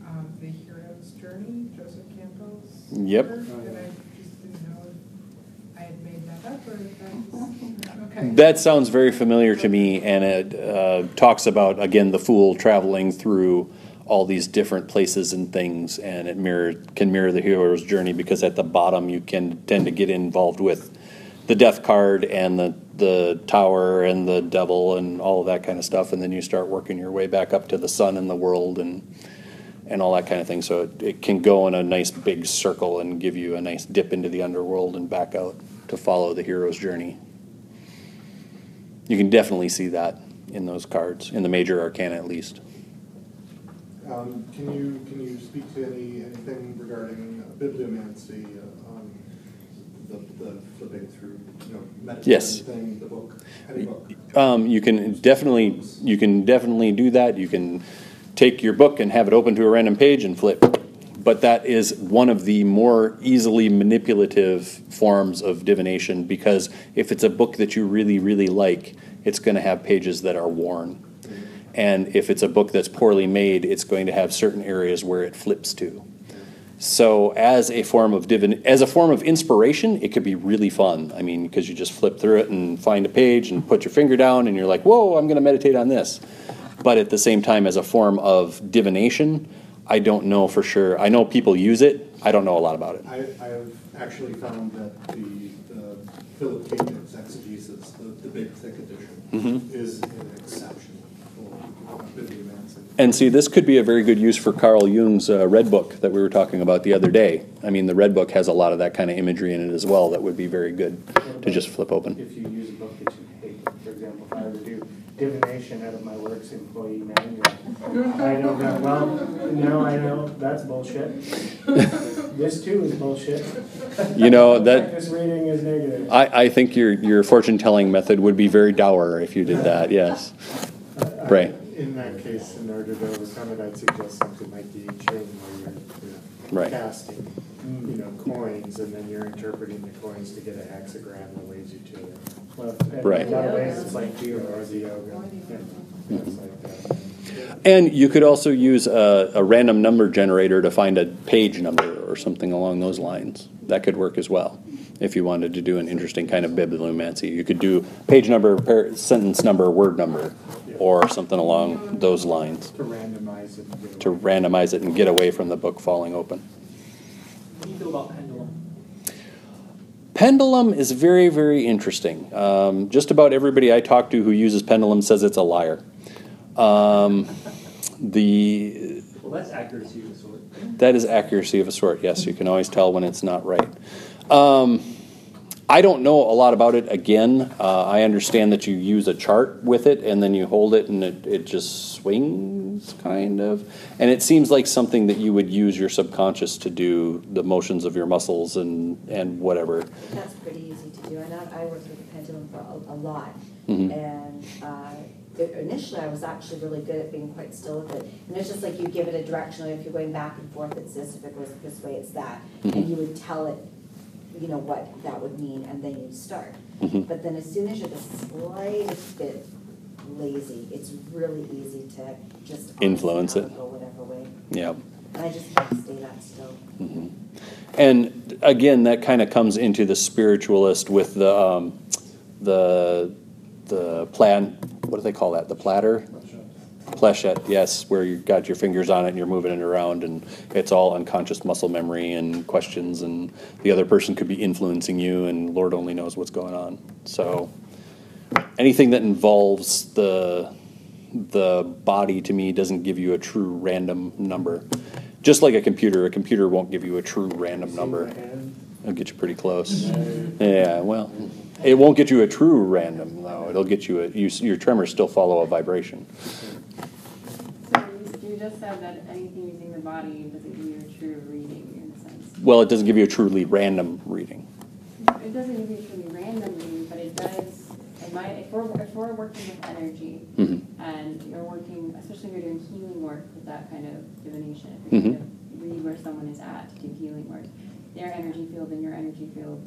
um, the hero's journey, Joseph Campbell's. Yep. And I just didn't know if I had made that up or if that's, okay. That sounds very familiar to me, and it uh, talks about again the fool traveling through all these different places and things, and it mirror can mirror the hero's journey because at the bottom you can tend to get involved with the death card and the the tower and the devil and all of that kind of stuff, and then you start working your way back up to the sun and the world and and all that kind of thing. So it, it can go in a nice big circle and give you a nice dip into the underworld and back out to follow the hero's journey. You can definitely see that in those cards, in the major arcana at least. Um, Can you, can you speak to any, anything regarding uh, bibliomancy, uh, on the, the flipping through, Yes. thing, the book, any book? Um, you can definitely you can definitely do that. You can take your book and have it open to a random page and flip. But that is one of the more easily manipulative forms of divination because if it's a book that you really really like, it's going to have pages that are worn. And if it's a book that's poorly made, it's going to have certain areas where it flips to. So as a form of divin- as a form of inspiration, it could be really fun. I mean, because you just flip through it and find a page and put your finger down and you're like, "Whoa, I'm going to meditate on this." But at the same time as a form of divination, I don't know for sure. I know people use it. I don't know a lot about it. I, I've actually found that the, the Philip K. Dick's exegesis, the, the big thick edition, Mhm. is an exception for bibliomancy. And see, this could be a very good use for Carl Jung's uh, Red Book that we were talking about the other day. I mean, the Red Book has a lot of that kind of imagery in it as well that would be very good to just flip open. If you use a book that you hate, for example, if I were to do divination out of my works employee manual, I know that, well, no, I know, that's bullshit. This too is bullshit. You know, that- This reading is negative. I, I think your, your fortune telling method would be very dour if you did that, yes. Right. In that case, in order to overcome it, I'd suggest something like the I Ching where you're, you Right. know, casting, you know, coins, and then you're interpreting the coins to get a hexagram that leads you to it. Well, in Right. a lot of ways, it's like Or the yoga, Yeah. things like that. And you could also use a, a random number generator to find a page number or something along those lines. That could work as well. If you wanted to do an interesting kind of bibliomancy, you could do page number, par- sentence number, word number, or something along those lines To randomize it. and get to away. randomize it and get away from the book falling open. What do you feel about pendulum? Pendulum is very, very interesting. Um, just about everybody I talk to who uses pendulum says it's a liar. Um, the Well, that's accuracy of a sort. that is accuracy of a sort. Yes, you can always tell when it's not right. Um, I don't know a lot about it. Again, uh, I understand that you use a chart with it and then you hold it and it, it just swings, kind of. And it seems like something that you would use your subconscious to do the motions of your muscles and, and whatever. That's pretty easy to do, and I, I worked with the pendulum for a, a lot. Mhm. And, uh, it- initially, I was actually really good at being quite still with it. And it's just like you give it a direction, if you're going back and forth, it's this, if it goes this way, it's that. Mhm. And you would tell it, you know, what that would mean, and then you'd start. Mhm. But then as soon as you're the slightest bit lazy, it's really easy to just. Influence it. Go whatever way, Yeah. and I just can't stay that still. Mhm. And again, that kind of comes into the spiritualist with the um, the the plan. What do they call that? The platter. Planchette, yes, where you've got your fingers on it and you're moving it around, and it's all unconscious muscle memory and questions, and the other person could be influencing you, and Lord only knows what's going on. So, anything that involves the the body to me doesn't give you a true random number. Just like a computer, a computer won't give you a true random number. It'll get you pretty close. Yeah, well, it won't get you a true random though. It'll get you a you, your tremors still follow a vibration. So you- you just said that anything using the body doesn't give you a true reading in a sense. Well, it doesn't give you a truly random reading. It doesn't give you a truly random reading, but it does, in my, if we're, if we're working with energy Mhm. and you're working, especially if you're doing healing work with that kind of divination, if you're Mhm. to read where someone is at to do healing work, their energy field and your energy field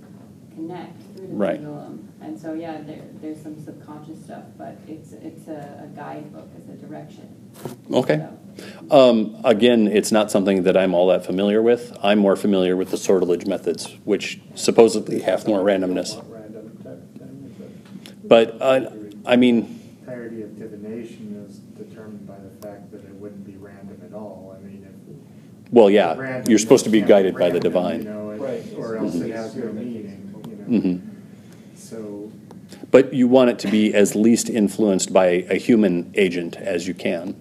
connect through the Right. pendulum. And so, yeah, there, there's some subconscious stuff, but it's, it's a, a guidebook, it's a direction. Okay. Um, again, it's not something that I'm all that familiar with. I'm more familiar with the sortilege methods, which supposedly have more randomness. Random type of thing, is it? But uh, I mean, Entirety of divination is determined by the fact that it wouldn't be random at all. I mean, if. well, yeah, random, you're supposed to be it can't guided by the divine. You know, it- Right. or else it has no meaning, you know. Mhm. So, But you want it to be as least influenced by a human agent as you can.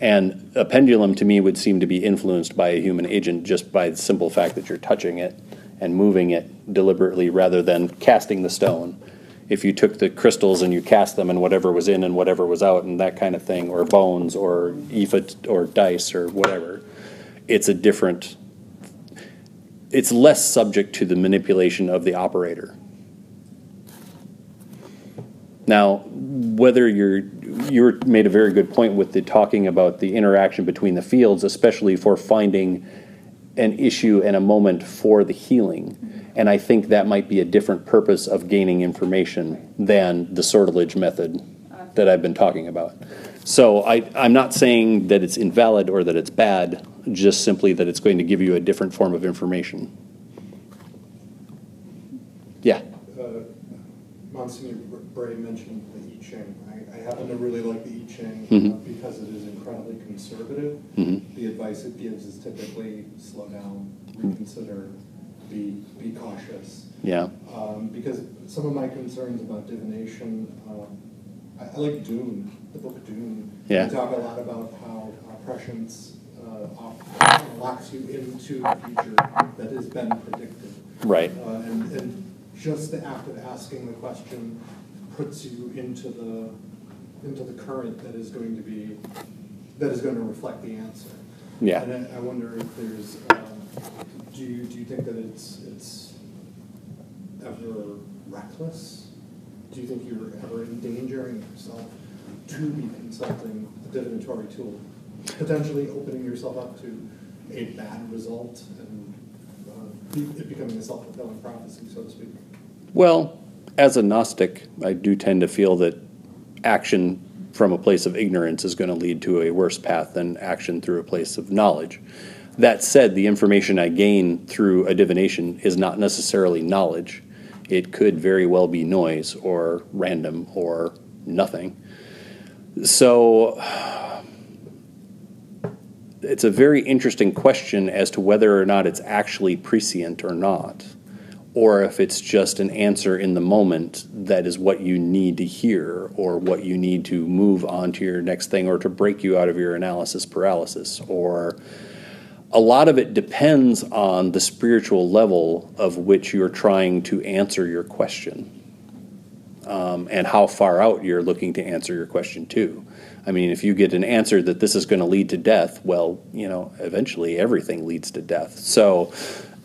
And a pendulum to me would seem to be influenced by a human agent just by the simple fact that you're touching it and moving it deliberately rather than casting the stone. If you took the crystals and you cast them and whatever was in and whatever was out and that kind of thing, or bones or ephod or dice or whatever, it's a different, it's less subject to the manipulation of the operator. Now, whether you're, you made a very good point with the talking about the interaction between the fields, especially for finding an issue and a moment for the healing. And I think that might be a different purpose of gaining information than the sortilege method that I've been talking about. So I, I'm not saying that it's invalid or that it's bad, just simply that it's going to give you a different form of information. Yeah. Uh, Monsignor Bray mentioned the I Ching. I, I happen to really like the I Ching uh, Mhm. because it is incredibly conservative. Mhm. The advice it gives is typically slow down, reconsider, be, be cautious. Yeah. Um, because some of my concerns about divination, um, I, I like Dune, the book Dune. Yeah. They talk a lot about how uh, prescience uh, locks you into the future that has been predicted. Right. Uh, and, and just the act of asking the question puts you into the, into the current that is going to be, that is going to reflect the answer. Yeah. And I, I wonder if there's, um, do you, do you think that it's, it's ever reckless? Do you think you're ever endangering yourself to be consulting a divinatory tool? Potentially opening yourself up to a bad result and uh, it becoming a self-fulfilling prophecy, so to speak? Well, as a Gnostic, I do tend to feel that action from a place of ignorance is going to lead to a worse path than action through a place of knowledge. That said, the information I gain through a divination is not necessarily knowledge. It could very well be noise or random or nothing. So it's a very interesting question as to whether or not it's actually prescient or not, or if it's just an answer in the moment that is what you need to hear or what you need to move on to your next thing or to break you out of your analysis paralysis or a lot of it depends on the spiritual level of which you're trying to answer your question um, and how far out you're looking to answer your question to. I mean, if you get an answer that this is going to lead to death, well, you know, eventually everything leads to death. So,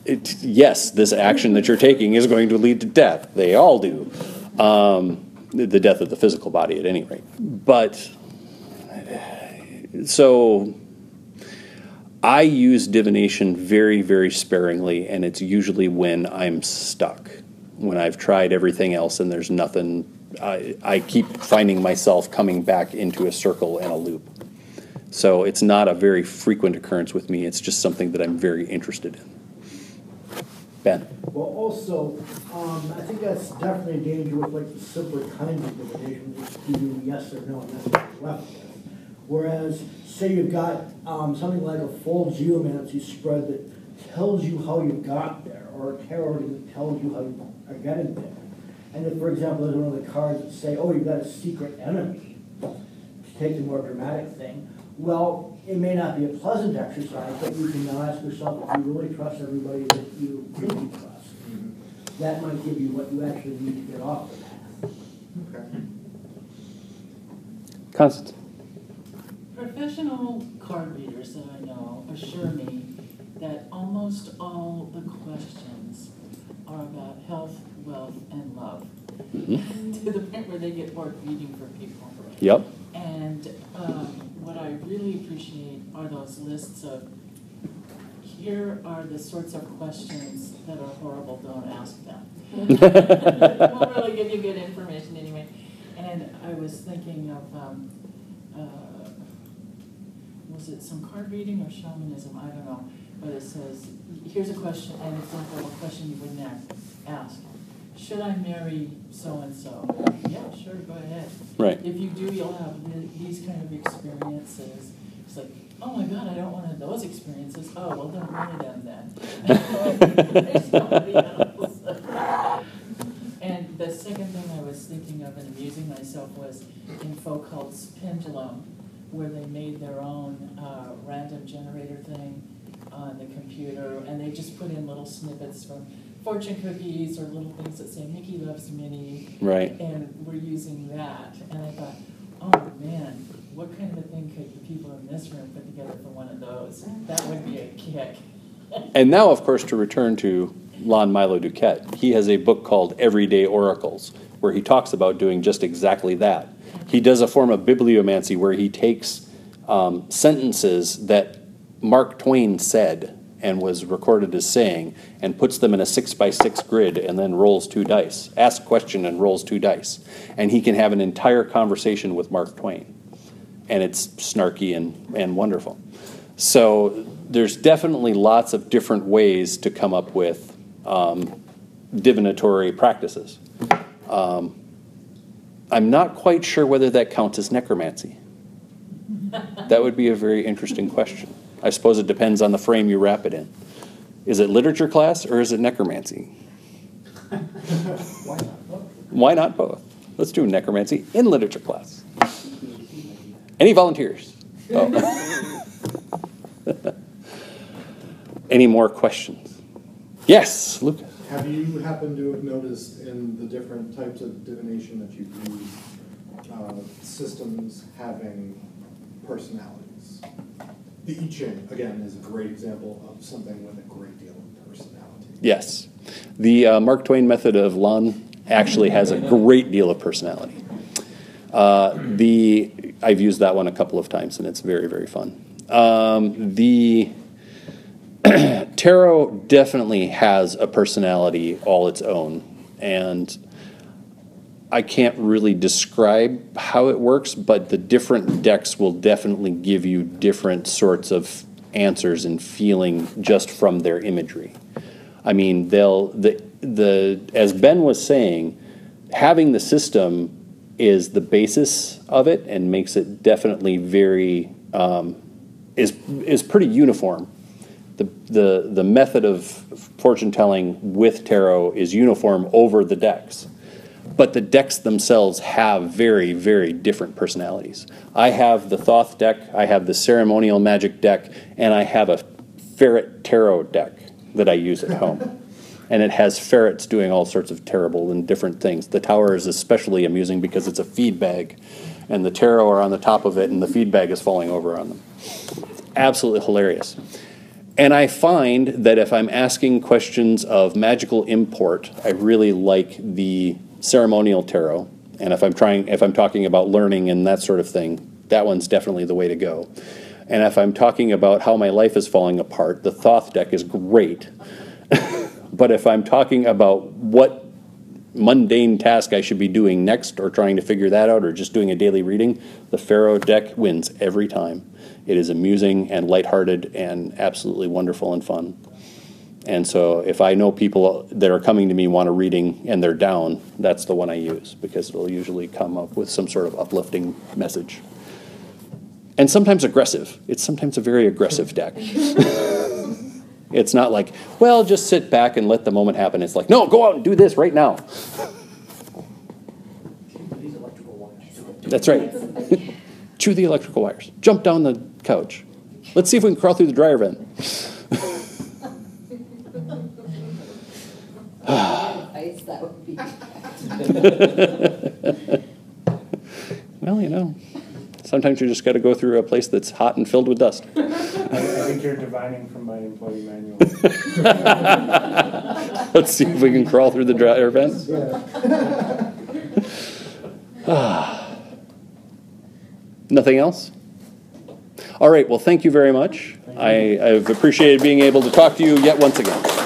it, yes, this action that you're taking is going to lead to death. They all do. Um, the death of the physical body, at any rate. But, so I use divination very, very sparingly, and it's usually when I'm stuck, when I've tried everything else and there's nothing. I, I keep finding myself coming back into a circle and a loop. So it's not a very frequent occurrence with me, it's just something that I'm very interested in. Ben? Well, also, um, I think that's definitely a danger with like the simpler kinds of divination, give yes or no, and that's what you're left. Whereas, say you've got um, something like a full geomancy spread that tells you how you got there, or a tarot that tells you how you are getting there. And if, for example, there's one of the cards that say, oh, you've got a secret enemy, to take the more dramatic thing, well, it may not be a pleasant exercise, but you can now ask yourself if you really trust everybody that you think you trust. Mm-hmm. That might give you what you actually need to get off the path. Okay. Constance? Professional card readers that I know assure me that almost all the questions are about health, wealth, and love. Mm-hmm. To the point where they get bored reading for people. Yep. And um, what I really appreciate are those lists of, here are the sorts of questions that are horrible, don't ask them. Won't really give you good information anyway. And I was thinking of, um, uh, was it some card reading or shamanism? I don't know. But it says, here's a question, an example of a question you wouldn't ask. Should I marry so-and-so? Yeah, sure, go ahead. Right. If you do, you'll have these kind of experiences. It's like, oh my God, I don't want to have those experiences. Oh, well, don't marry them then. There's somebody else. And the second thing I was thinking of and amusing myself was in Foucault's Pendulum, where they made their own uh, random generator thing on the computer, and they just put in little snippets from fortune cookies or little things that say Mickey loves Minnie. Right. And we're using that, and I thought, oh man, what kind of a thing could the people in this room put together for one of those? That would be a kick. And now, of course, to return to Lon Milo DuQuette, he has a book called Everyday Oracles, where he talks about doing just exactly that. He does a form of bibliomancy where he takes um, sentences that Mark Twain said and was recorded as saying, and puts them in a six by six grid and then rolls two dice. Asks a question and rolls two dice. And he can have an entire conversation with Mark Twain. And it's snarky and, and wonderful. So there's definitely lots of different ways to come up with um, divinatory practices. Um, I'm not quite sure whether that counts as necromancy. That would be a very interesting question. I suppose it depends on the frame you wrap it in. Is it literature class or is it necromancy? Why not? both? Why not both? Let's do necromancy in literature class. Any volunteers? Oh. Any more questions? Yes, Lucas. Have you happened to have noticed in the different types of divination that you've used, uh, systems having personalities? The I Ching, again, is a great example of something with a great deal of personality. Yes. The uh, Mark Twain method of Lon actually has a great deal of personality. Uh, the I've used that one a couple of times and it's very very fun. Um, the tarot definitely has a personality all its own, and I can't really describe how it works, but the different decks will definitely give you different sorts of answers and feeling just from their imagery. I mean, they'll the the as Ben was saying, having the system is the basis of it and makes it definitely very um, is is pretty uniform. The, the the method of fortune telling with tarot is uniform over the decks but the decks themselves have very, very different personalities. I have the Thoth deck, I have the ceremonial magic deck, and I have a ferret tarot deck that I use at home. and it has ferrets doing all sorts of terrible and different things. The tower is especially amusing because it's a feed bag, and the tarot are on the top of it, and the feed bag is falling over on them. Absolutely hilarious. And I find that if I'm asking questions of magical import, I really like the ceremonial tarot. And if I'm trying, if I'm talking about learning and that sort of thing, that one's definitely the way to go. And if I'm talking about how my life is falling apart, the Thoth deck is great. but if I'm talking about what mundane task I should be doing next or trying to figure that out or just doing a daily reading, the ferret deck wins every time. It is amusing and lighthearted and absolutely wonderful and fun. And so if I know people that are coming to me want a reading and they're down, that's the one I use because it'll usually come up with some sort of uplifting message. And sometimes aggressive. It's sometimes a very aggressive deck. it's not like, well, just sit back and let the moment happen. It's like, no, go out and do this right now. That's right. Chew the electrical wires. Jump down the couch. Let's see if we can crawl through the dryer vent. Advice, that would be. well, you know, sometimes you just got to go through a place that's hot and filled with dust. I, think you're divining from my employee manual. Let's see if we can crawl through the dryer vent. Nothing else? All right, well, thank you very much. I, I've appreciated being able to talk to you yet once again.